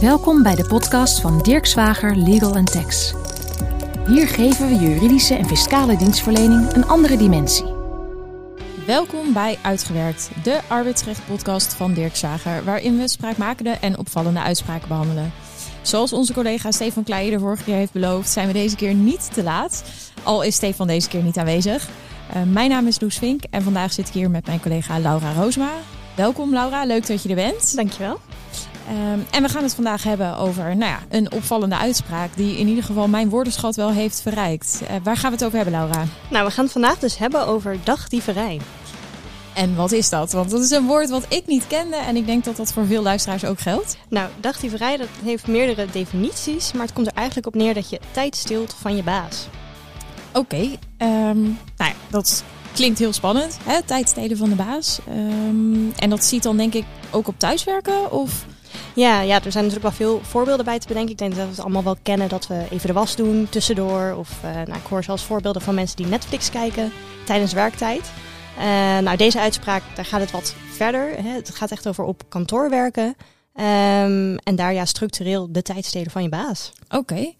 Welkom bij de podcast van Dirk Zwager Legal Tax. Hier geven we juridische en fiscale dienstverlening een andere dimensie. Welkom bij Uitgewerkt, de arbeidsrechtpodcast van Dirk Zwager, waarin we spraakmakende en opvallende uitspraken behandelen. Zoals onze collega Stefan Kleijer de vorige keer heeft beloofd, zijn we deze keer niet te laat. Al is Stefan deze keer niet aanwezig. Uh, mijn naam is Loes Vink en vandaag zit ik hier met mijn collega Laura Roosma. Welkom Laura, leuk dat je er bent. Dankjewel. Um, en we gaan het vandaag hebben over nou ja, een opvallende uitspraak die in ieder geval mijn woordenschat wel heeft verrijkt. Uh, waar gaan we het over hebben, Laura? Nou, we gaan het vandaag dus hebben over dagdieverij. En wat is dat? Want dat is een woord wat ik niet kende en ik denk dat dat voor veel luisteraars ook geldt. Nou, dagdieverij dat heeft meerdere definities, maar het komt er eigenlijk op neer dat je tijd steelt van je baas. Oké, okay, um, nou ja, dat klinkt heel spannend, hè? tijd stelen van de baas. Um, en dat ziet dan denk ik ook op thuiswerken of... Ja, ja, er zijn natuurlijk wel veel voorbeelden bij te bedenken. Ik denk dat we het allemaal wel kennen dat we even de was doen tussendoor. Of uh, nou, ik hoor zelfs voorbeelden van mensen die Netflix kijken tijdens werktijd. Uh, nou, deze uitspraak, daar gaat het wat verder. Hè. Het gaat echt over op kantoor werken. Um, en daar ja, structureel de tijd stelen van je baas. Oké. Okay.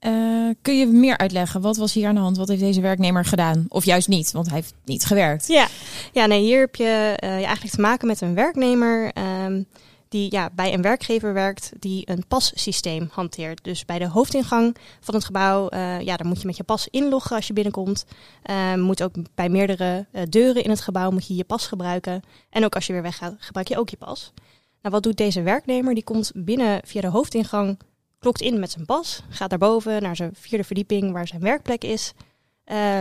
Uh, kun je meer uitleggen? Wat was hier aan de hand? Wat heeft deze werknemer gedaan? Of juist niet, want hij heeft niet gewerkt. Ja, ja nee, hier heb je uh, eigenlijk te maken met een werknemer um, die ja, bij een werkgever werkt die een passysteem hanteert. Dus bij de hoofdingang van het gebouw, uh, ja, daar moet je met je pas inloggen als je binnenkomt. Uh, moet ook bij meerdere uh, deuren in het gebouw moet je je pas gebruiken. En ook als je weer weggaat, gebruik je ook je pas. Nou, wat doet deze werknemer? Die komt binnen via de hoofdingang, klokt in met zijn pas, gaat daarboven naar zijn vierde verdieping waar zijn werkplek is.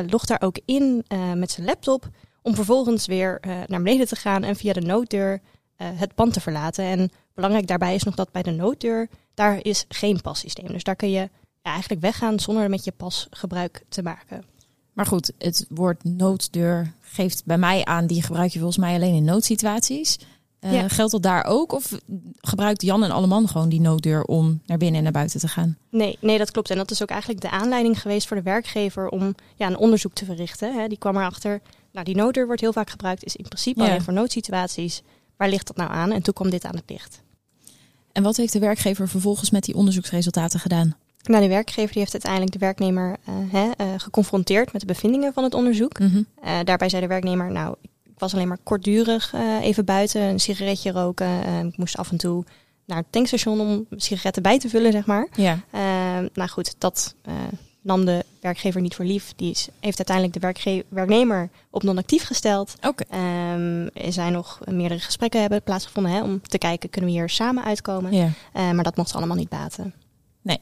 logt daar ook in met zijn laptop om vervolgens weer naar beneden te gaan en via de nooddeur het pand te verlaten. En belangrijk daarbij is nog dat bij de nooddeur, daar is geen passysteem. Dus daar kun je ja, eigenlijk weggaan zonder met je pas gebruik te maken. Maar goed, het woord nooddeur geeft bij mij aan, die gebruik je volgens mij alleen in noodsituaties. Uh, ja. Geldt dat daar ook? Of gebruikt Jan en Alleman gewoon die nooddeur om naar binnen en naar buiten te gaan? Nee, nee, dat klopt. En dat is ook eigenlijk de aanleiding geweest voor de werkgever om ja, een onderzoek te verrichten. Hè. Die kwam erachter, nou die nooddeur wordt heel vaak gebruikt, is in principe ja. alleen voor noodsituaties. Waar ligt dat nou aan? En toen kwam dit aan het licht. En wat heeft de werkgever vervolgens met die onderzoeksresultaten gedaan? Nou, de werkgever die heeft uiteindelijk de werknemer uh, hè, uh, geconfronteerd met de bevindingen van het onderzoek. Mm -hmm. uh, daarbij zei de werknemer, nou, ik was alleen maar kortdurig even buiten, een sigaretje roken. ik moest af en toe naar het tankstation om sigaretten bij te vullen, zeg maar. Ja. nou goed, dat nam de werkgever niet voor lief. Die is, heeft uiteindelijk de werknemer op non-actief gesteld. Okay. Um, er zijn nog meerdere gesprekken hebben plaatsgevonden hè, om te kijken, kunnen we hier samen uitkomen? Ja. Uh, maar dat mocht ze allemaal niet baten. Nee.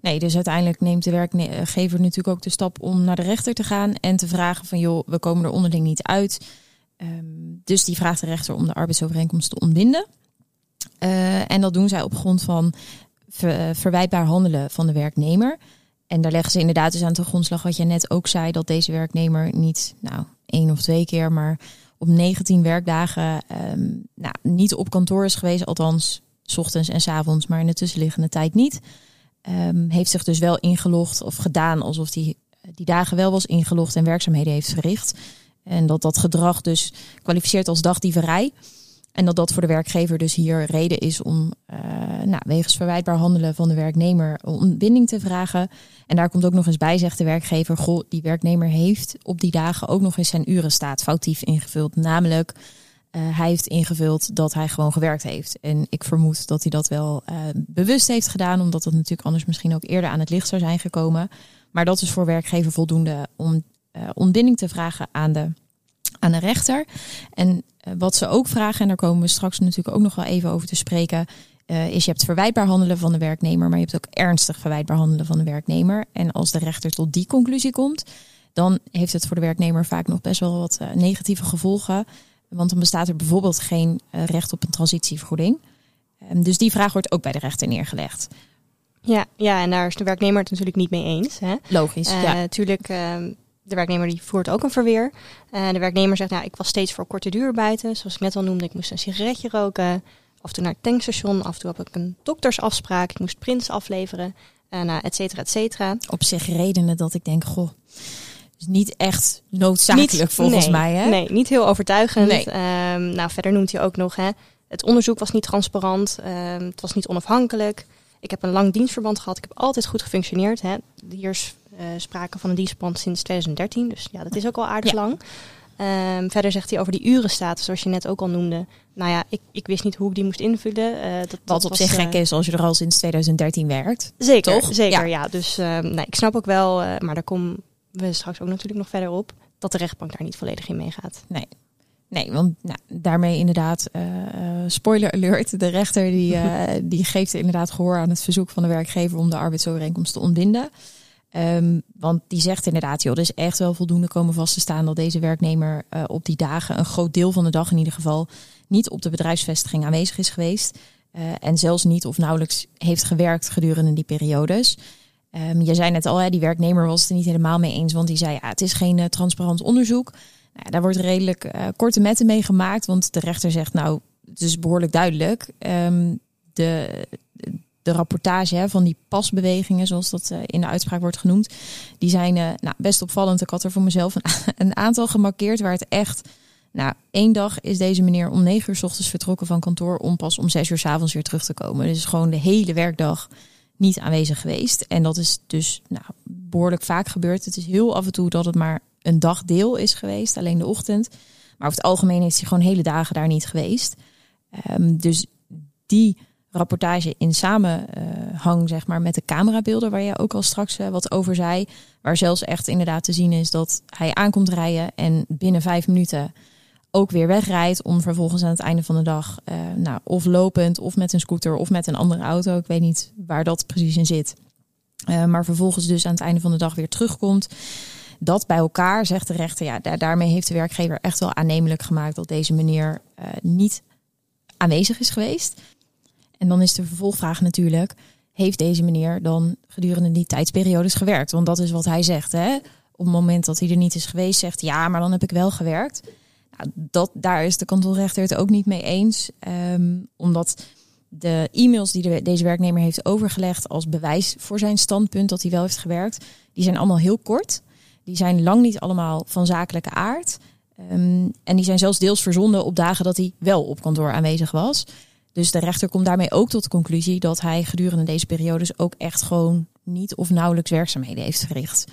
Nee, dus uiteindelijk neemt de werkgever natuurlijk ook de stap om naar de rechter te gaan en te vragen van joh, we komen er onderling niet uit. Um, dus die vraagt de rechter om de arbeidsovereenkomst te ontbinden. Uh, en dat doen zij op grond van ver, verwijtbaar handelen van de werknemer. En daar leggen ze inderdaad dus aan de grondslag wat je net ook zei, dat deze werknemer niet nou, één of twee keer, maar op 19 werkdagen um, nou, niet op kantoor is geweest, althans s ochtends en s avonds, maar in de tussenliggende tijd niet. Um, heeft zich dus wel ingelogd of gedaan alsof hij die, die dagen wel was ingelogd en werkzaamheden heeft verricht. En dat dat gedrag dus kwalificeert als dagdieverij. En dat dat voor de werkgever dus hier reden is om uh, nou, wegens verwijtbaar handelen van de werknemer ontbinding te vragen. En daar komt ook nog eens bij, zegt de werkgever, goh, die werknemer heeft op die dagen ook nog eens zijn urenstaat foutief ingevuld. Namelijk, uh, hij heeft ingevuld dat hij gewoon gewerkt heeft. En ik vermoed dat hij dat wel uh, bewust heeft gedaan, omdat dat natuurlijk anders misschien ook eerder aan het licht zou zijn gekomen. Maar dat is voor werkgever voldoende om ontbinding te vragen aan de aan de rechter. En wat ze ook vragen, en daar komen we straks natuurlijk ook nog wel even over te spreken, uh, is je hebt verwijtbaar handelen van de werknemer, maar je hebt ook ernstig verwijtbaar handelen van de werknemer. En als de rechter tot die conclusie komt, dan heeft het voor de werknemer vaak nog best wel wat uh, negatieve gevolgen. Want dan bestaat er bijvoorbeeld geen uh, recht op een transitievergoeding. Um, dus die vraag wordt ook bij de rechter neergelegd. Ja, ja, en daar is de werknemer het natuurlijk niet mee eens. Hè? Logisch. ja. Natuurlijk de werknemer die voert ook een verweer. Uh, de werknemer zegt, nou, ik was steeds voor korte duur buiten. Zoals ik net al noemde, ik moest een sigaretje roken. Af en toe naar het tankstation. Af en toe heb ik een doktersafspraak. Ik moest prints afleveren. Uh, et cetera, et cetera. Op zich redenen dat ik denk, goh, is niet echt noodzakelijk niet, volgens nee, mij. Hè? Nee, niet heel overtuigend. Nee. Um, nou, verder noemt hij ook nog, hè, Het onderzoek was niet transparant, ehm, het was niet onafhankelijk. Ik heb een lang dienstverband gehad, ik heb altijd goed gefunctioneerd. Hè. Hier is uh, sprake van een dienstverband sinds 2013, dus ja, dat is ook al aardig lang. Um, verder zegt hij over die urenstatus, zoals je net ook al noemde. Nou ja, ik, ik wist niet hoe ik die moest invullen. Uh, dat, Wat op zich gek is als je er al sinds 2013 werkt. Zeker, toch? zeker ja. ja. Dus uh, nou, ik snap ook wel, uh, maar daar komen we straks ook natuurlijk nog verder op, dat de rechtbank daar niet volledig in meegaat. Nee. Nee, want nou, daarmee inderdaad, spoiler alert, de rechter die, die geeft inderdaad gehoor aan het verzoek van de werkgever om de arbeidsovereenkomst te ontbinden. Um, want die zegt inderdaad, joh, er is echt wel voldoende komen vast te staan dat deze werknemer uh, op die dagen, een groot deel van de dag in ieder geval, niet op de bedrijfsvestiging aanwezig is geweest. En zelfs niet of nauwelijks heeft gewerkt gedurende die periodes. Um, je zei net al, hè, die werknemer was het er niet helemaal mee eens, want die zei, ja, het is geen transparant onderzoek. Nou, daar wordt redelijk korte metten mee gemaakt, want de rechter zegt, nou, het is behoorlijk duidelijk. Um, de, de rapportage hè, van die pasbewegingen, zoals dat uh, in de uitspraak wordt genoemd, die zijn uh, nou, best opvallend. Ik had er voor mezelf een, een, aantal gemarkeerd waar het echt. Nou, één dag is deze meneer om negen uur s ochtends vertrokken van kantoor om pas om zes uur s avonds weer terug te komen. Dus gewoon de hele werkdag niet aanwezig geweest. En dat is dus nou, behoorlijk vaak gebeurd. Het is heel af en toe dat het maar een dagdeel is geweest, alleen de ochtend. Maar over het algemeen is hij gewoon hele dagen daar niet geweest. Um, dus die rapportage in samenhang zeg maar, met de camerabeelden, waar je ook al straks uh, wat over zei. Waar zelfs echt inderdaad te zien is dat hij aankomt rijden en binnen vijf minuten ook weer wegrijdt. Om vervolgens aan het einde van de dag, uh, nou, of lopend, of met een scooter, of met een andere auto. Ik weet niet waar dat precies in zit. Uh, maar vervolgens dus aan het einde van de dag weer terugkomt. Dat bij elkaar, zegt de rechter, ja, daar, daarmee heeft de werkgever echt wel aannemelijk gemaakt dat deze meneer niet aanwezig is geweest. En dan is de vervolgvraag natuurlijk, heeft deze meneer dan gedurende die tijdsperiodes gewerkt? Want dat is wat hij zegt. Hè? Op het moment dat hij er niet is geweest, zegt ja, maar dan heb ik wel gewerkt. Nou, dat, daar is de kantonrechter het ook niet mee eens. Um, omdat de e-mails die de, deze werknemer heeft overgelegd als bewijs voor zijn standpunt dat hij wel heeft gewerkt, die zijn allemaal heel kort. Die zijn lang niet allemaal van zakelijke aard. Um, en die zijn zelfs deels verzonden op dagen dat hij wel op kantoor aanwezig was. Dus de rechter komt daarmee ook tot de conclusie dat hij gedurende deze periodes ook echt gewoon niet of nauwelijks werkzaamheden heeft verricht.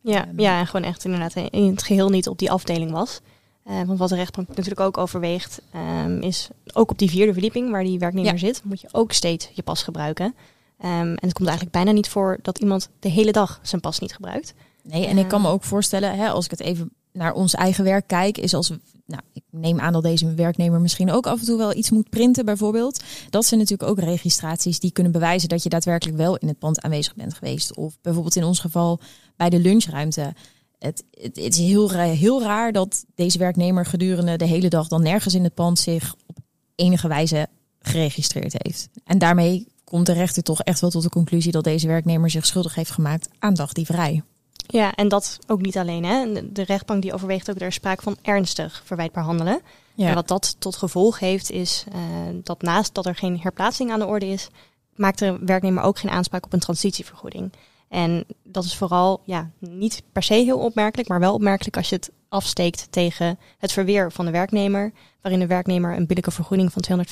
Ja, um, ja en gewoon echt inderdaad in het geheel niet op die afdeling was. Uh, want wat de rechtbank natuurlijk ook overweegt, um, is ook op die vierde verdieping waar die werknemer ja. zit, moet je ook steeds je pas gebruiken. En het komt eigenlijk bijna niet voor dat iemand de hele dag zijn pas niet gebruikt. Nee, en ik kan me ook voorstellen, hè, als ik het even naar ons eigen werk kijk, is als we, nou, ik neem aan dat deze werknemer misschien ook af en toe wel iets moet printen, bijvoorbeeld. Dat zijn natuurlijk ook registraties die kunnen bewijzen dat je daadwerkelijk wel in het pand aanwezig bent geweest. Of bijvoorbeeld in ons geval bij de lunchruimte. Het, het, het is heel, heel raar dat deze werknemer gedurende de hele dag dan nergens in het pand zich op enige wijze geregistreerd heeft. En daarmee komt de rechter toch echt wel tot de conclusie dat deze werknemer zich schuldig heeft gemaakt aan dagdieverij. Ja, en dat ook niet alleen. Hè. De rechtbank die overweegt ook er sprake van ernstig verwijtbaar handelen. Ja. En wat dat tot gevolg heeft is uh, dat naast dat er geen herplaatsing aan de orde is, maakt de werknemer ook geen aanspraak op een transitievergoeding. En dat is vooral ja, niet per se heel opmerkelijk, maar wel opmerkelijk als je het afsteekt tegen het verweer van de werknemer, waarin de werknemer een billijke vergoeding van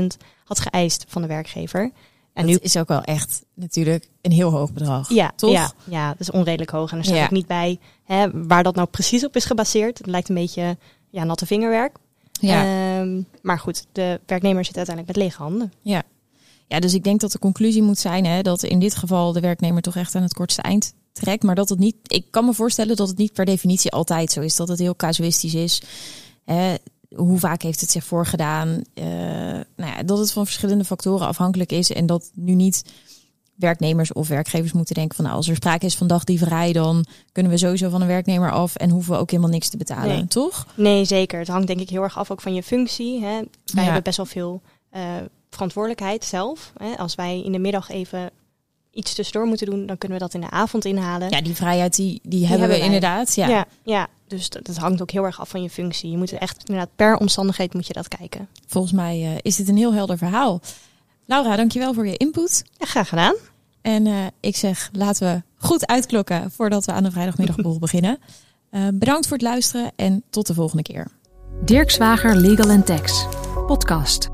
250.000 had geëist van de werkgever. En nu is ook wel echt natuurlijk een heel hoog bedrag. Ja, toch? Ja, ja dat is onredelijk hoog. En er staat ja. ook niet bij hè, waar dat nou precies op is gebaseerd. Het lijkt een beetje ja, natte vingerwerk. Ja. Um, maar goed, de werknemer zit uiteindelijk met lege handen. Ja. ja, dus ik denk dat de conclusie moet zijn hè, dat in dit geval de werknemer toch echt aan het kortste eind trekt. Maar dat het niet, ik kan me voorstellen dat het niet per definitie altijd zo is. Dat het heel casuïstisch is. Hè, hoe vaak heeft het zich voorgedaan? Uh, nou ja, dat het van verschillende factoren afhankelijk is en dat nu niet werknemers of werkgevers moeten denken van nou, als er sprake is van dagdieverij, dan kunnen we sowieso van een werknemer af en hoeven we ook helemaal niks te betalen, nee. toch? Nee, zeker. Het hangt denk ik heel erg af ook van je functie. Hè. Wij ja. hebben best wel veel uh, verantwoordelijkheid zelf. Hè. Als wij in de middag even iets tussendoor moeten doen, dan kunnen we dat in de avond inhalen. Ja, die vrijheid die, die, die hebben, we wij. inderdaad. Ja. ja, ja. Dus dat, dat, hangt ook heel erg af van je functie. Je moet echt inderdaad per omstandigheid moet je dat kijken. Volgens mij uh, is dit een heel helder verhaal. Laura, dankjewel voor je input. Ja, graag gedaan. En uh, ik zeg, laten we goed uitklokken voordat we aan de vrijdagmiddagborrel beginnen. Uh, bedankt voor het luisteren en tot de volgende keer. Dirk Zwager Legal Tax, podcast.